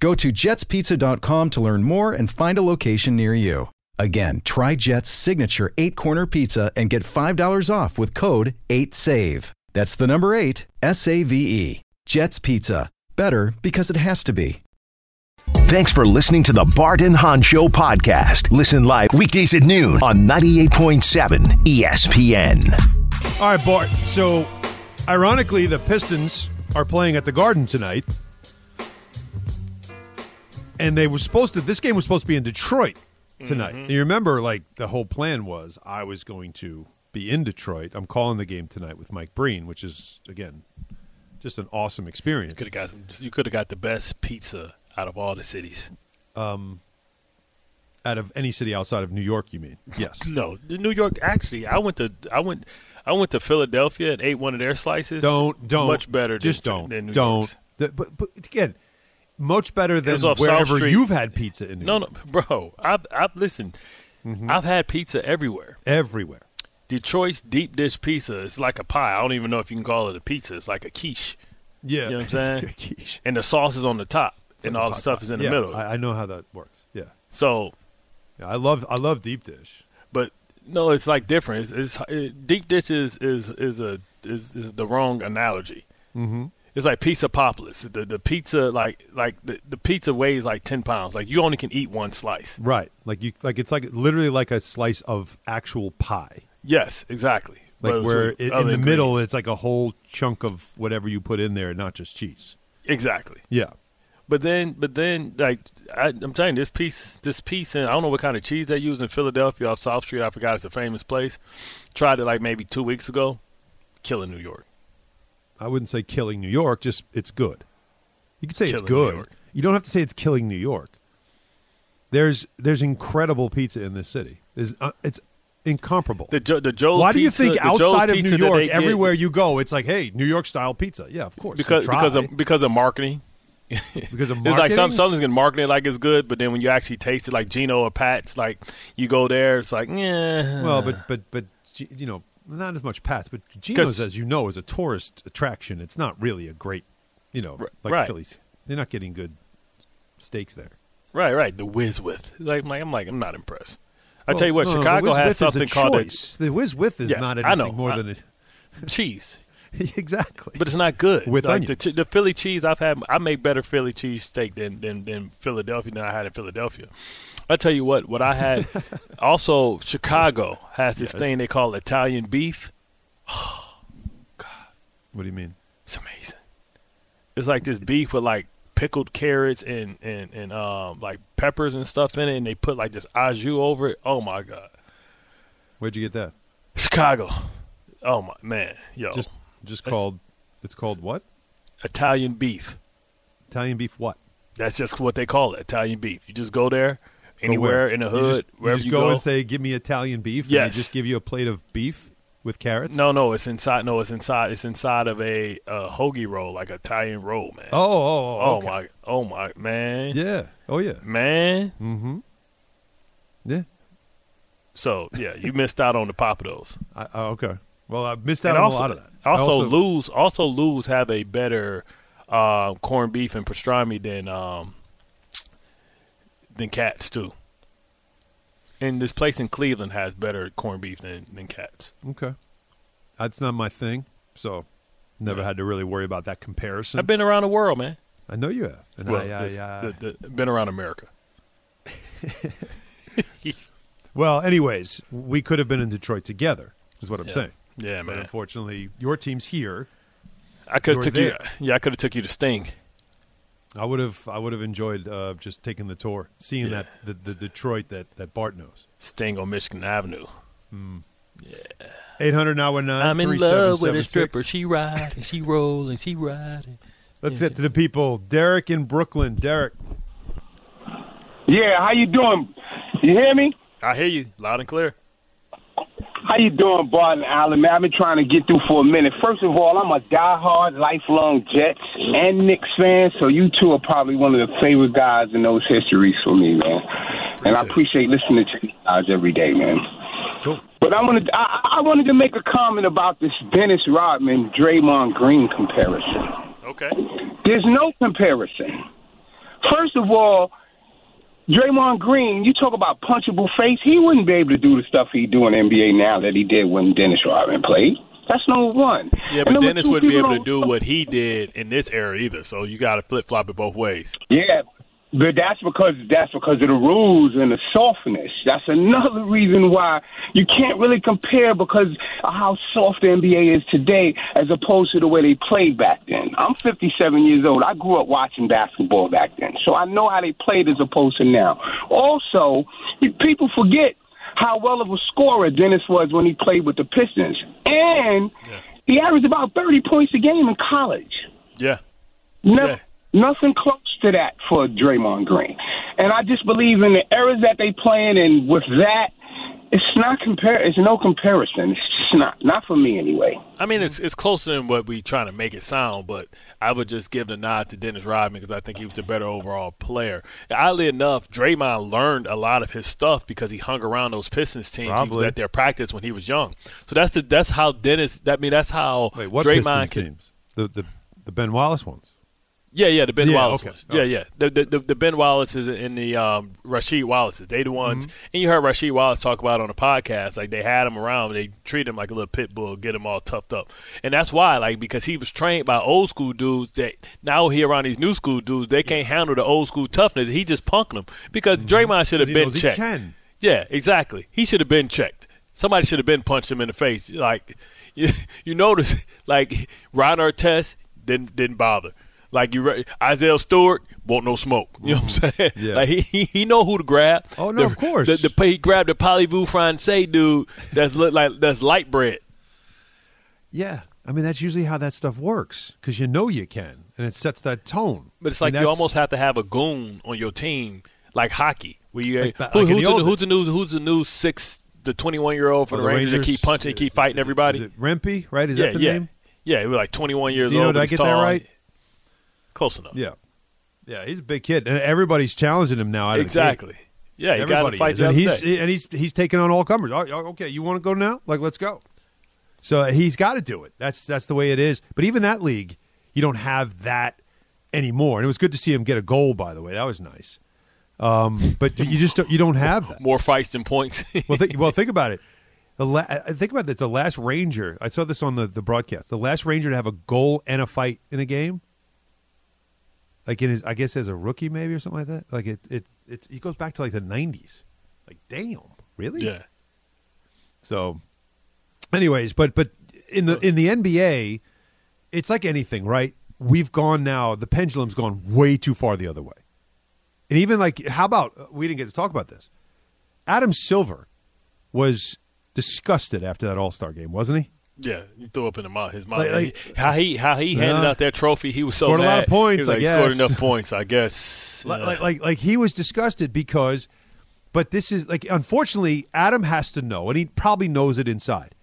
Go to jetspizza.com to learn more and find a location near you. Again, try Jet's signature eight corner pizza and get $5 off with code 8SAVE. That's the number eight, S A V E. Jet's Pizza. Better because it has to be. Thanks for listening to the Bart and Hahn Show podcast. Listen live weekdays at noon on 98.7 ESPN. All right, Bart. So, ironically, the Pistons are playing at the Garden tonight, and they were supposed to. This game was supposed to be in Detroit tonight. Mm-hmm. And you remember, like the whole plan was, I was going to be in Detroit. I'm calling the game tonight with Mike Breen, which is again just an awesome experience. Could have got some, you could have got the best pizza out of all the cities. Um, out of any city outside of New York, you mean? Yes. No, New York. Actually, I went to I went I went to Philadelphia and ate one of their slices. Don't don't much better. Just than, don't Than New don't. The- but but again, much better than was off South wherever you've had pizza in New No, York. no, bro. I've I've listened. Mm-hmm. I've had pizza everywhere. Everywhere. Detroit's deep dish pizza is like a pie. I don't even know if you can call it a pizza. It's like a quiche, Yeah, You know what I'm saying? Quiche. and the sauce is on the top, It's and all the stuff is in the middle. I, I know how that works. Yeah. so, yeah, I love I love deep dish. but no, it's like different. It's, it's it, deep dish is is is a is, is the wrong analogy. Mm-hmm. It's like pizza popolis. The the pizza like like the, the pizza weighs like ten pounds. Like you only can eat one slice. Right, like you like it's like literally like a slice of actual pie. Yes, exactly. Like But where with in, the middle, it's like a whole chunk of whatever you put in there, not just cheese. exactly. Yeah. But then, but then, like I, I'm telling you, this piece, this piece, and I don't know what kind of cheese they use in Philadelphia off South Street. I forgot it's a famous place. Tried it like maybe two weeks ago. Killing New York. I wouldn't say killing New York, just it's good. You could say it's Killing New good. You don't have to say it's killing New York. There's there's incredible pizza in this city. There's, uh, it's incomparable. The Jo- the Joe's Why do you pizza- think outside of New York, everywhere you go, it's like, hey, New York style pizza? Yeah, of course. because because of because of marketing. because of It's like some marketing? something's gonna market it like it's good, but then when you actually taste it, like Geno or Pat's, like you go there, it's like yeah. Well, but but but you know, not as much Pats, but Geno's, as you know, is a tourist attraction. It's not really a great, you know, like right. Phillies. They're not getting good steaks there. right, right, the whiz with like, I'm like I'm like I'm not impressed. I Well, tell you what, no, Chicago has With is a something called a the whiz with is Yeah, not I know. more I- than a, cheese. exactly. But it's not good. With like the, the Philly cheese I've had, I make better Philly cheese steak than, than than Philadelphia than I had in Philadelphia. I tell you what, what I had. also, Chicago has this Yes. thing they call Italian beef. God. What do you mean? It's amazing. It's like this beef with like pickled carrots and and and um like peppers and stuff in it, and they put like this au jus over it. Oh my god, Where'd you get that? Chicago. Oh my man, yo, Just just That's- called. It's called what? Italian beef. Italian beef. What? That's just what they call it, Italian beef. You just go there, anywhere where? in the You hood, just, wherever you, just you go, go. and say, "Give me Italian beef." and Yes. they just give you a plate of beef with carrots. no, no, it's inside. No, it's inside. It's inside of a uh, hoagie roll, like Italian roll, man. Oh, oh, oh, oh okay. my, oh my, man, Yeah. Oh, yeah. man. Mm-hmm. Yeah. So yeah, you missed out on the Papados. I, oh, okay. Well, I missed out and on also, a lot of that. I Also, lose. Also, lose have a better uh, corned beef and pastrami than um, than Katz's too. And this place in Cleveland has better corned beef than than Katz's. Okay. That's not my thing, so never had to really worry about that comparison. I've been around the world, man. I know you have. And Well, I, I, uh, the- the- been around America. Well, anyways, we could have been in Detroit together, is what I'm Yeah. saying. Yeah, But man. unfortunately, your team's here. I could You're have took you. Yeah, I could have took you to Sting. I would have. I would have enjoyed uh, just taking the tour, seeing Yeah. that the, the Detroit that that Bart knows. Sting on Michigan Avenue. Eight hundred now one nine. I'm in love with a stripper. She riding, she rolling, she riding. Let's get to the people. Derek in Brooklyn. Derek. Yeah, how you doing? You hear me? I hear you loud and clear. How you doing, Bart and Alan? Man, I've been trying to get through for a minute. First of all, I'm a diehard, lifelong Jets and Knicks fan, so you two are probably one of the favorite guys in those histories for me, man. And I appreciate listening to you guys every day, man. Cool. But I wanted, I, I wanted to make a comment about this Dennis Rodman Draymond Green comparison. Okay. There's no comparison. First of all, Draymond Green, you talk about punchable face, he wouldn't be able to do the stuff he do in the NBA now that he did when Dennis Rodman played. That's number one. Yeah, but Dennis two, wouldn't be able to do what he did in this era either. So you got to flip flop it both ways. Yeah, but that's because that's because of the rules and the softness. That's another reason why you can't really compare because of how soft the NBA is today as opposed to the way they played back then. I'm 57 years old. I grew up watching basketball back then, so I know how they played as opposed to now. Also, people forget how well of a scorer Dennis was when he played with the Pistons, and he averaged about 30 points a game in college. Yeah. Never, Nothing close to that for Draymond Green. And I just believe in the eras that they playing, and with that, it's not compare. It's no comparison. It's just not. Not for me anyway. I mean, it's it's closer than what we trying to make it sound, but I would just give the nod to Dennis Rodman because I think he was the better overall player. Oddly enough, Draymond learned a lot of his stuff because he hung around those Pistons teams. He was at their practice when he was young. So that's the, that's how Dennis. I mean, that's how Wait, what Draymond Pistons can. teams? The the the Ben Wallace ones. Yeah, yeah, the Ben Yeah, Wallace okay. ones. Yeah, yeah. The, the the the Ben Wallaces and the um, Rasheed Wallaces. They the ones. Mm-hmm. And you heard Rasheed Wallace talk about on the podcast. Like they had him around. They treated him like a little pit bull, get him all toughed up. And that's why, like, because he was trained by old school dudes that now he around these new school dudes. They can't handle the old school toughness. He just punked them because Draymond should have Mm-hmm. Been checked. Yeah, exactly. He should have been checked. Somebody should have been punched him in the face. Like you, you notice, like Ron Artest didn't didn't bother. Like you, re- Isaiah Stewart won't no smoke. You know what I'm mm-hmm. saying? Yeah. Like he, he he know who to grab. Oh, no, The- of course. The, the he grabbed the Polyvu Francais dude that's look like that's light bread. Yeah, I mean that's usually how that stuff works because you know you can, and it sets that tone. But it's like you almost have to have a goon on your team, like hockey. Where you Like who- like who's, the who's the new who's the new six the twenty one year old for Oh, the, the Rangers, that keep punching, keep fighting everybody. Rempe, right? Is yeah, that the yeah, name? yeah. He was like twenty one years Do you know, old. did I get that right? Close enough. Yeah, yeah. He's a big kid, and everybody's challenging him now. out of the gate. Exactly. Yeah, he got to fight is. the and he's day. and he's he's taking on all comers. Okay, you want to go now? Like, let's go. So he's got to do it. That's that's the way it is. But even that league, you don't have that anymore. And it was good to see him get a goal. By the way, that was nice. Um, but you just don't, you don't have that. More fights than points. well, think, well, think about it. The la- think about this. The last Ranger, I saw this on the, the broadcast. The last Ranger to have a goal and a fight in a game, like in his, I guess as a rookie maybe or something like that. Like it, it, it's he goes back to like the nineties. Like damn, really? yeah. So, anyways, but but in the in the NBA, it's like anything, right? We've gone now. The pendulum's gone way too far the other way, and even like, how about uh, we didn't get to talk about this? Adam Silver was disgusted after that All Star game, wasn't he? Yeah, you threw up in the mouth. His mouth. Like- like- how he how he handed out that trophy. He was so Scored a lot of points, He like, scored enough points. I guess. Like, Yeah. like, like, like he was disgusted because, but this is like, unfortunately, Adam has to know, and he probably knows it inside,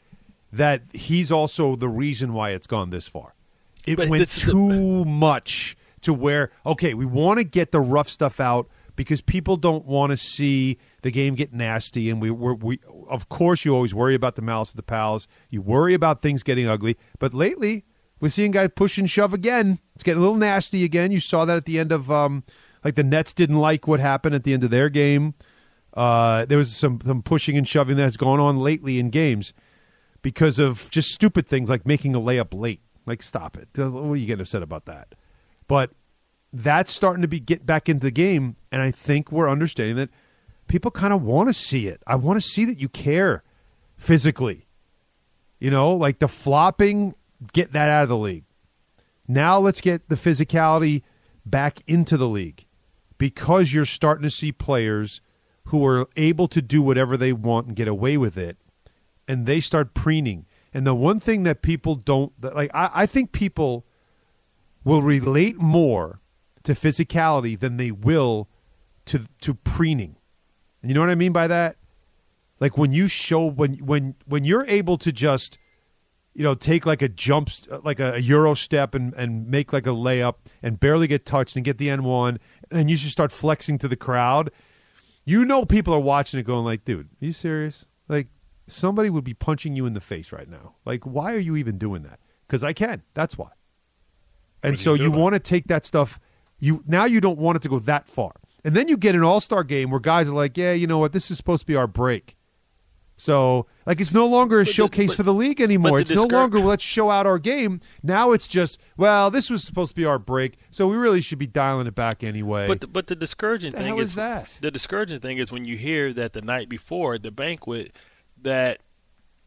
that he's also the reason why it's gone this far. It But went is the- too much to where, okay, we want to get the rough stuff out because people don't want to see the game get nasty. And we, we're, we, of course, you always worry about the malice of the pals. You worry about things getting ugly. But lately, we're seeing guys push and shove again. It's getting a little nasty again. You saw that at the end of, um, like the Nets didn't like what happened at the end of their game. Uh, there was some some pushing and shoving that's gone on lately in games because of just stupid things like making a layup late. Like, stop it. What are you getting upset about that? But that's starting to be get back into the game, and I think we're understanding that people kind of want to see it. I want to see that you care physically. You know, like the flopping, get that out of the league. Now let's get the physicality back into the league because you're starting to see players who are able to do whatever they want and get away with it, and they start preening. And the one thing that people don't like, I, I think people will relate more to physicality than they will to to preening. And you know what I mean by that? Like when you show when when when you're able to just you know take like a jump like a, a euro step and and make like a layup and barely get touched and get the N1 and you just start flexing to the crowd. You know people are watching it going like, "Dude, are you serious?" Like somebody would be punching you in the face right now. Like why are you even doing that? Cuz I can. That's why. And so you you want to take that stuff you now you don't want it to go that far. And then you get an all-star game where guys are like, "Yeah, you know what? This is supposed to be our break." So, like, it's no longer a But the- showcase but- for the league anymore. the It's no longer let's show out our game. Now it's just, well, this was supposed to be our break, so we really should be dialing it back anyway. But the, but the discouraging The thing is, is that? The discouraging thing is when you hear that the night before the banquet that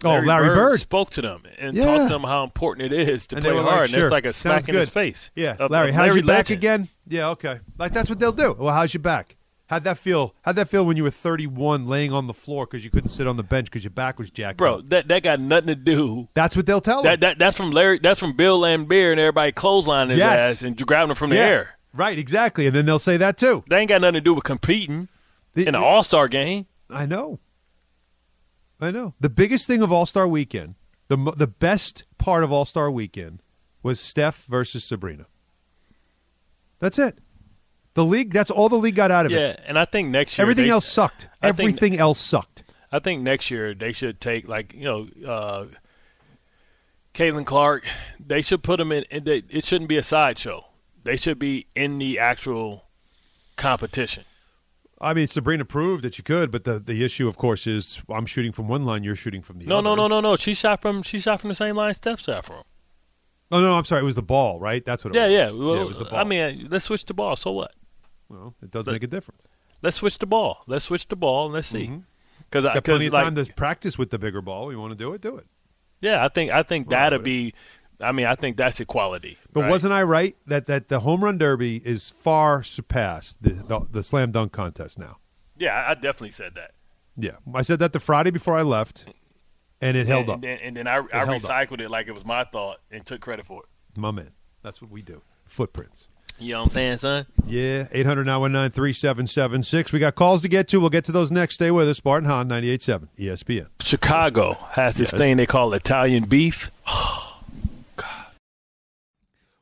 Oh, Larry Bird. spoke to them and Yeah. talked to them how important it is to And play hard. like, and sure, that's like a sounds smack in his good. face. Yeah, Of- Larry, of how's Larry your back Legend. again? Yeah, okay. Like that's what they'll do. Well, how's your back? How'd that feel? How'd that feel when you were 31, laying on the floor because you couldn't sit on the bench because your back was jacked Bro, up? that that got nothing to do. That's what they'll tell That, that that's from Larry. That's from Bill Laimbeer and everybody clotheslining his Yes. ass and grabbing him from the Yeah. air. Right, exactly. And then they'll say that too. They ain't got nothing to do with competing The- in an All Star game. I know. I know. The biggest thing of All Star Weekend, the the best part of All Star Weekend, was Steph versus Sabrina. That's it. The league. That's all the league got out of Yeah, it. Yeah, and I think next year Everything they- else sucked. I think- Everything else sucked. I think next year they should take like you know, uh, Caitlin Clark. They should put them in. in they, it shouldn't be a sideshow. They should be in the actual competition. I mean, Sabrina proved that you could, but the the issue, of course, is I'm shooting from one line, you're shooting from the No, other. no, no, no, no. no. She shot from she shot from the same line Steph shot from. Oh no, I'm sorry. It was the ball, right? That's what. It Yeah, was. yeah. Well, yeah, it was the ball. I mean, let's switch the ball. So what? well, it does but- make a difference. Let's switch the ball. Let's switch the ball and let's see. Mm-hmm. Because Got plenty of like, time to practice with the bigger ball. You want to do it? Do it. yeah, I think I think Well, that'll it- be. I mean, I think that's equality. But right? wasn't I right that, that the home run derby is far surpassed the, the the slam dunk contest now? Yeah, I I definitely said that. Yeah, I said that the Friday before I left, and it held up. And then, and then I, I held up. recycled it like it was my thought and took credit for it. My man, that's what we do. Footprints. You know what I'm saying, son? Yeah, 800 919 3776. We got calls to get to. We'll get to those next. Stay with us. Bart and Hahn, 98.7 ESPN. Chicago has this Yes. thing they call Italian beef.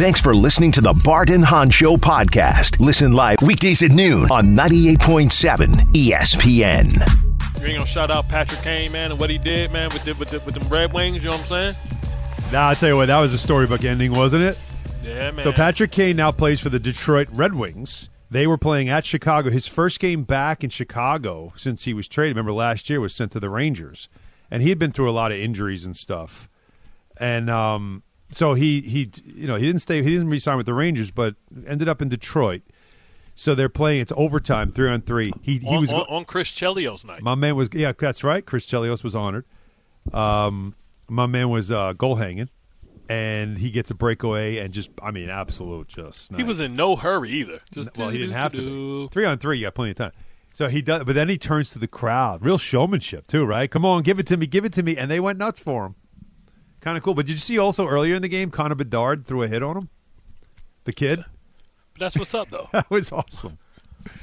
Thanks for listening to the Bart and Hahn Show podcast. Listen live weekdays at noon on 98.7 ESPN. You ain't gonna shout out Patrick Kane, man, and what he did, man, with the, with the, with them Red Wings. You know what I'm saying? Now, I'll tell you what, that was a storybook ending, wasn't it? Yeah, man. So Patrick Kane now plays for the Detroit Red Wings. They were playing at Chicago. His first game back in Chicago since he was traded. Remember last year was sent to the Rangers, and he had been through a lot of injuries and stuff. And um, so he he you know he didn't stay. He didn't resign with the Rangers, but ended up in Detroit. So they're playing. It's overtime, three on three. He he on, was on, on Chris Chelios night. my man was yeah, that's right. Chris Chelios was honored. Um, my man was uh, goal hanging, and he gets a breakaway and just I mean absolute just. He was in no hurry either. Just well, he didn't have to. Be. Three on three, you got plenty of time. So he does, but then he turns to the crowd. Real showmanship too, right? Come on, give it to me, give it to me, and they went nuts for him. Kind of cool. But did you see also earlier in the game, Connor Bedard threw a hit on him? The kid. But that's what's up, though. that was awesome.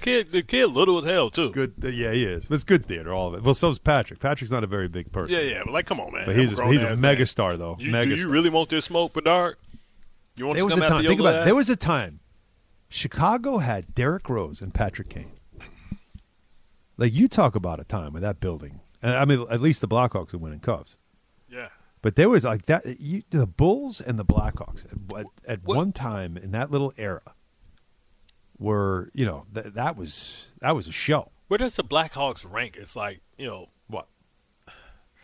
Kid, the kid, little as hell too. Good. uh, yeah, he is. But it's good theater, all of it. Well, so is Patrick. Patrick's not a very big person. Yeah, yeah, but like, come on, man. But he's a, he's a megastar, though. You, megastar. do you really want this smoke, Bedard? You want There to was come a time. Think about it. There was a time. Chicago had Derrick Rose and Patrick Kane. Like you talk about a time with that building. and I mean, at least the Blackhawks are winning Cubs. But there was like that. You, the Bulls and the Blackhawks at, at, at one time in that little era were, you know, th- that was that was a show. Where does the Blackhawks rank? It's like you know what?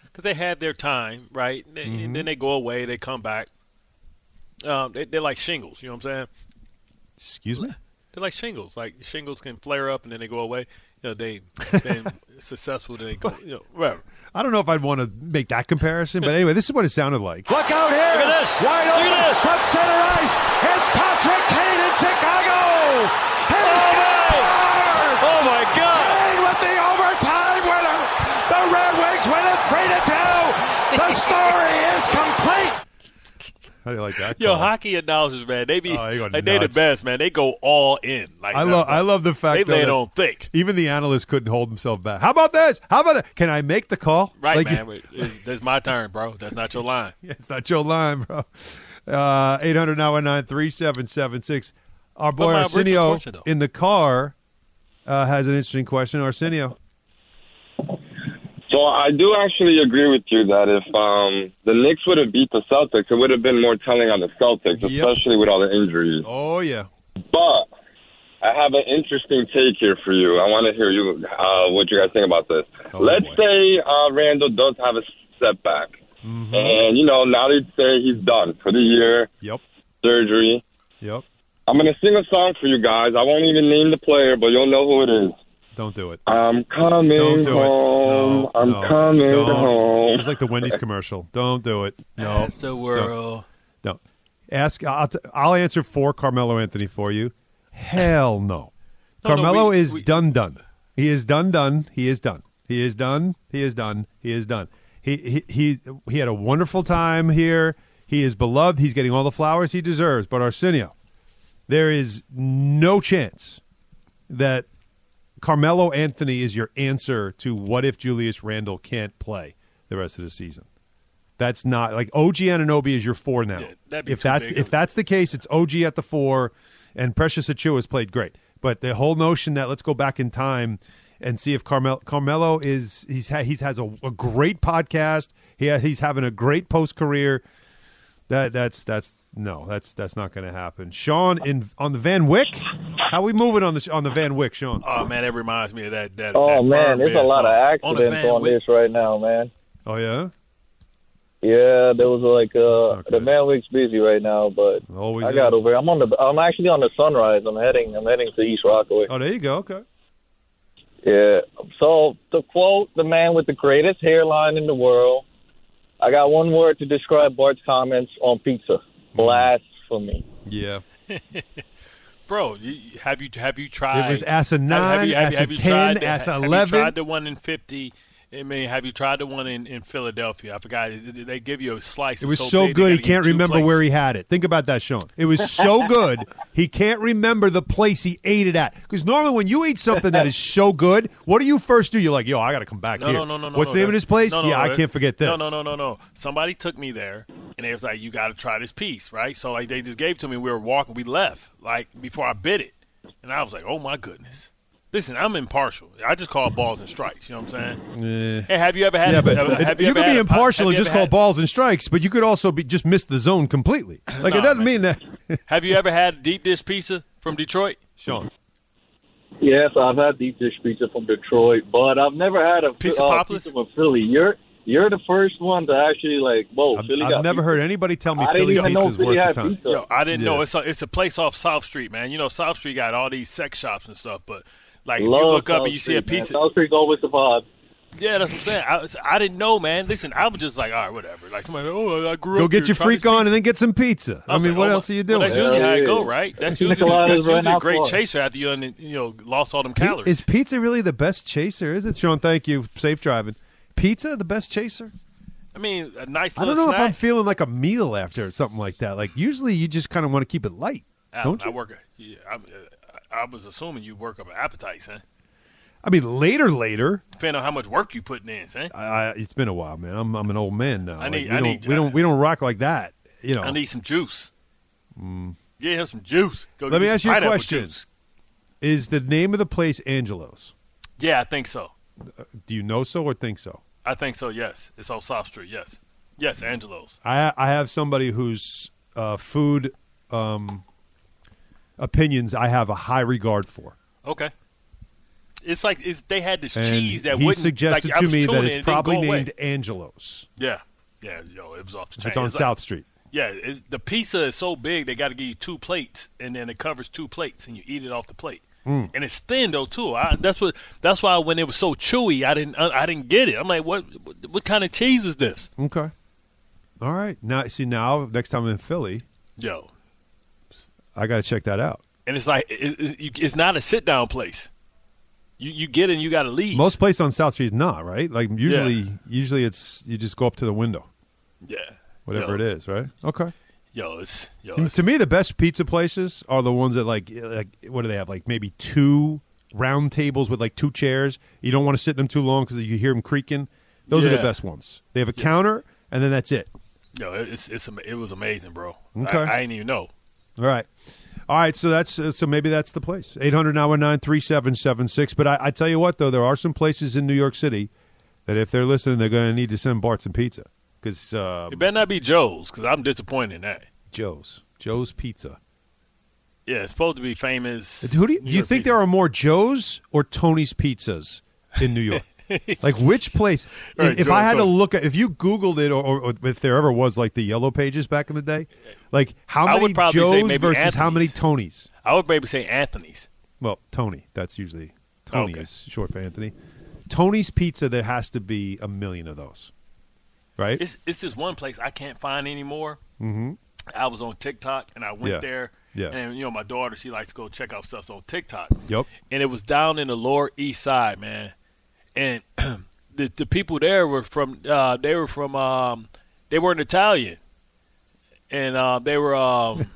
Because they had their time, right? They- Mhm. And then they go away, they come back. Um, they, they're like shingles. You know what I'm saying? Excuse me. They're like shingles. Like shingles can flare up and then they go away. You know, they then successful, then they go. You know, whatever. I don't know if I'd want to make that comparison, but anyway, this is what it sounded like. Look out here. Look at this. Wide Look open at this. from center ice. It's Patrick Kane in Chicago. And he scores. Oh, my God. Kane with the overtime winner. The Red Wings win it 3 to 2. The story is complete. How do you like that? Yo, call? hockey announcers, man, they be Oh, they like they the best, man. They go all in. Like I love I love the fact they though, lay it on thick. Even the analyst couldn't hold himself back. How about this? How about it? Can I make the call? Right, Like, man. it's- That's my turn, bro. That's not your line. It's not your line, bro. Uh, 800 919 3776. Our boy Arsenio in the car uh, has an interesting question. Arsenio. So I do actually agree with you that if um, the Knicks would have beat the Celtics, it would have been more telling on the Celtics, Yep. especially with all the injuries. Oh, yeah. But I have an interesting take here for you. I want to hear you uh, what you guys think about this. Oh, Let's say uh, Randle does have a setback, and you know now they say he's done for the year. Yep. Surgery. Yep. I'm gonna sing a song for you guys. I won't even name the player, but you'll know who it is. Don't do it. I'm coming Don't do it. home. No, I'm no, coming don't. home. It's like the Wendy's commercial. Don't do it. No. That's the world. No. no. Ask. I'll, t- I'll answer for Carmelo Anthony for you. Hell no. No, no, Carmelo we- is we- done. Done. He is done. Done. He is done. He is done. He is done. He is done. He he he, he had a wonderful time here. He is beloved. He's getting all the flowers he deserves. But Arsenio, there is no chance that Carmelo Anthony is your answer to what if Julius Randle can't play the rest of the season. That's not like OG Anunoby is your four now. be if that's if that's the case, it's OG at the four, and Precious Achiuwa has played great. But the whole notion that let's go back in time and see if Carmelo Carmelo is he's ha, he's has a, a great podcast. He ha, he's having a great post career. That that's that's no, that's that's not going to happen. Sean in on the Van Wyck. How we moving on the on the Van Wyck, Sean? Oh man, that reminds me of that. that Oh that man, there's a lot of. On the accidents Van on this right now, man. Oh yeah. Yeah, there was like uh the man week's busy right now, but Always I got is. over. I'm on the. I'm actually on the sunrise. I'm heading. I'm heading to East Rockaway. Oh, there you go. Okay. Yeah. So to quote the man with the greatest hairline in the world, I got one word to describe Bart's comments on pizza: Mm-hmm. blasphemy. Yeah. Bro, you, have you have you tried? It was ass a have- nine, have you, have, ass you- a have you 10, tried the- ass have 11? You tried the one in fifty. I mean, have you tried the one in, in Philadelphia? I forgot. They give you a slice. It was It's so, big, good he can't remember plates. where he had it. Think about that, Sean. It was so good he can't remember the place he ate it at. Because normally when you eat something that is so good, what do you first do? You're like, yo, I got to come back No, here. no, no, no, no. What's no, the name of this place? no, no, yeah, I can't forget this. No, no, no, no, no. Somebody took me there, and they was like, "You got to try this piece, right?" So like they just gave it to me. We were walking. We left like before I bit it, and I was like, "Oh my goodness." Listen, I'm impartial. I just call balls and strikes. You know what I'm saying? Eh. Hey, have you ever had? yeah, but have you, you, ever could be had impartial and just call had- balls and strikes, but you could also be just miss the zone completely. Like it doesn't mean that. Have you ever had deep dish pizza from Detroit? Sean. Yes, I've had deep dish pizza from Detroit, but I've never had a Piece of uh, pizza from Philly. You're you're the first one to actually like. Whoa, Philly I've got never pizza. heard anybody tell me I Philly pizza is worth the time. pizza. Yo, I didn't Yeah. know it's a it's a place off South Street, man. You know South Street got all these sex shops and stuff, but like Love you look up and you see a piece. man. pizza. South Street's always the vibe. Yeah, that's what I'm saying. I, was- I didn't know, man. Listen, I was just like, all right, whatever. Like somebody, oh, I grew Go up get here, your freak on pizza. and then get some pizza. I, was mean, like, what oh, else are you well, doing? that's usually how it Yeah, go, right? That's It's usually, Nicoladas that's usually a great far. chaser after you, un- you know, lost all them calories. Is pizza really the best chaser? Is it, Sean? Thank you. Safe driving. Pizza the best chaser? I mean, a nice I don't know if I'm feeling like a meal after something like that. Like usually you just kind of want to keep it light, Alan, don't you? I work. a- Yeah, I'm, uh, I was assuming you work up an appetite, son. I mean, later, later. Depending on how much work you putting in, son. I, I, it's been a while, man. I'm I'm an old man now. I Like, need- we I don't, need- we don't we don't rock like that. You know. I need some juice. Mm. Yeah, have some juice. Go Let me ask you a question. juice. Is the name of the place Angelo's? Yeah, I think so. Do you know so or think so? I think so. Yes, it's on South Street. Yes, yes, Angelo's. I I have somebody whose uh, food um, opinions I have a high regard for. Okay. It's like it's, they had this And cheese that he wouldn't. suggested like, to me that it's it probably named Angelo's. Yeah, yeah, yo, it was off the chain. It's on like- South Street. Yeah, it's, the pizza is so big they got to give you two plates, and then it covers two plates, and you eat it off the plate. Mm. And it's thin though too. I, that's what. That's why when it was so chewy, I didn't. I, I didn't get it. I'm like, what? What, what kind of cheese is this? Okay. All right. Now, see, now next time I'm in Philly, Yo, I got to check that out. and it's like it's, it's not a sit down place. You you get in, you got to leave. Most places on South Street is not right. Like usually, usually it's you just go up to the window, yeah, whatever Yo. it is, right? Okay. Yo, it's yo. It's, to me, the best pizza places are the ones that like eh, like what do they have? Like maybe two round tables with like two chairs. You don't want to sit in them too long because you hear them creaking. Those are the best ones. They have a counter and then that's it. yo, it's it's it was amazing, bro. Okay. I, I didn't even know. All right. All right, so that's uh, so maybe that's the place. 800-919-3776. But I, I tell you what, though, there are some places in New York City that if they're listening, they're going to need to send Bart some pizza because uh, It better not be Joe's because I'm disappointed in that. Joe's Joe's Pizza. Yeah, it's supposed to be famous. Who do you, do you think there are more Joe's or Tony's pizzas in New York? like which place? Right, if Joe I had to look at, if you Googled it, or, or if there ever was like the yellow pages back in the day, like how I many Joe's versus how many Tonys? I would maybe say Anthony's. Well, Tony. That's usually Tony Okay. is short for Anthony. Tony's Pizza. There has to be a million of those, right? It's it's just one place I can't find anymore. mm-hmm. I was on TikTok and I went Yeah. there. Yeah. And you know my daughter, she likes to go check out stuff on TikTok. Yep. And it was down in the Lower East Side, man. And the the people there were from uh, they were from um, they weren't Italian, and uh, they were um,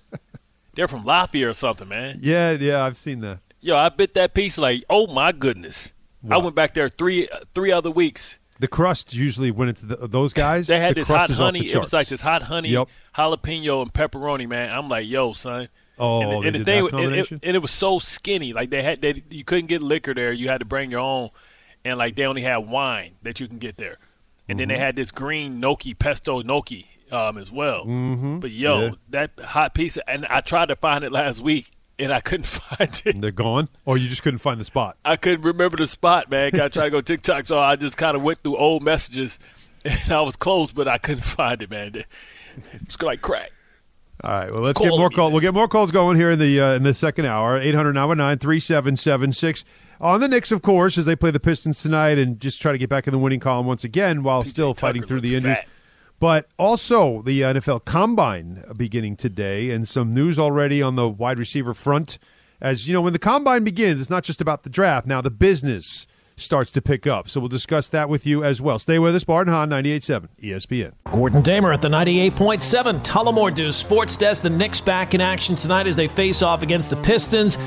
they're from Latvia or something, man. Yeah, yeah. I've seen that. Yo, I bit that piece like, oh my goodness. I went back there three three other weeks. The crust usually went into the, those guys. They had the this hot honey. It was like this hot honey, Yep. jalapeno, and pepperoni. Man, I'm like, yo, son. Oh, and, they and the did thing, that and it, and it was so skinny. Like they had, they, you couldn't get liquor there. You had to bring your own, and like they only had wine that you can get there. And then they Mhm. had this green gnocchi pesto gnocchi um, as well. Mhm. But yo, Yeah. that hot piece, and I tried to find it last week, and I couldn't find it. They're gone, or you just couldn't find the spot. I couldn't remember the spot, man. I tried to go TikTok, so I just kind of went through old messages, and I was close, but I couldn't find it, man. It's like crack. All right. Well, let's Call get more calls. We'll get more calls going here in the uh, in the second hour. 800-919-3776. On the Knicks, of course, as they play the Pistons tonight and just try to get back in the winning column once again while still fighting through the injuries. fat. But also the NFL Combine beginning today, and some news already on the wide receiver front. As you know, when the Combine begins, it's not just about the draft. Now the business starts to pick up. So we'll discuss that with you as well. Stay with us, Bart and Hahn, 98.7 ESPN. Gordon Damer at the 98.7 Tullamore Dew Sports Desk. The Knicks back in action tonight as they face off against the Pistons.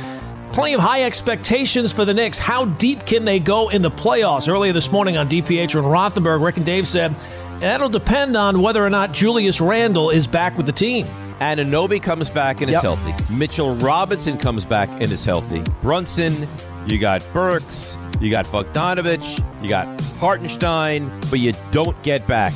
Plenty of high expectations for the Knicks. How deep can they go in the playoffs? Earlier this morning on DiPietro and Rothenberg, Rick and Dave said that'll depend on whether or not Julius Randle is back with the team. And Anunoby comes back and is healthy. Mitchell Robinson comes back and is healthy. Brunson, you got Burks, you got Bogdanovich, you got Hartenstein, but you don't get back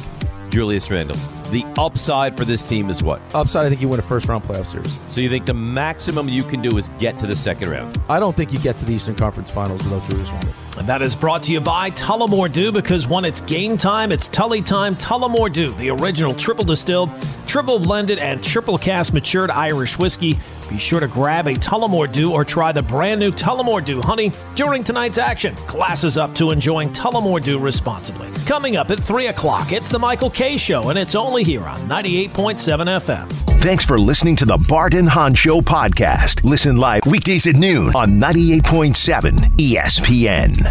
Julius Randle. The upside for this team is what? Upside, I think you win a first round playoff series. So you think the maximum you can do is get to the second round? I don't think you get to the Eastern Conference Finals without Julius Randle. And that is brought to you by Tullamore Dew because when it's game time, it's Tully time. Tullamore Dew, the original triple distilled, triple blended, and triple cast matured Irish whiskey. Be sure to grab a Tullamore Dew or try the brand new Tullamore Dew Honey during tonight's action. Glasses up to enjoying Tullamore Dew responsibly. Coming up at 3 o'clock, it's the Michael Kay Show, and it's only here on 98.7 FM. Thanks for listening to the Bart and Hahn Show podcast. Listen live weekdays at noon on 98.7 ESPN.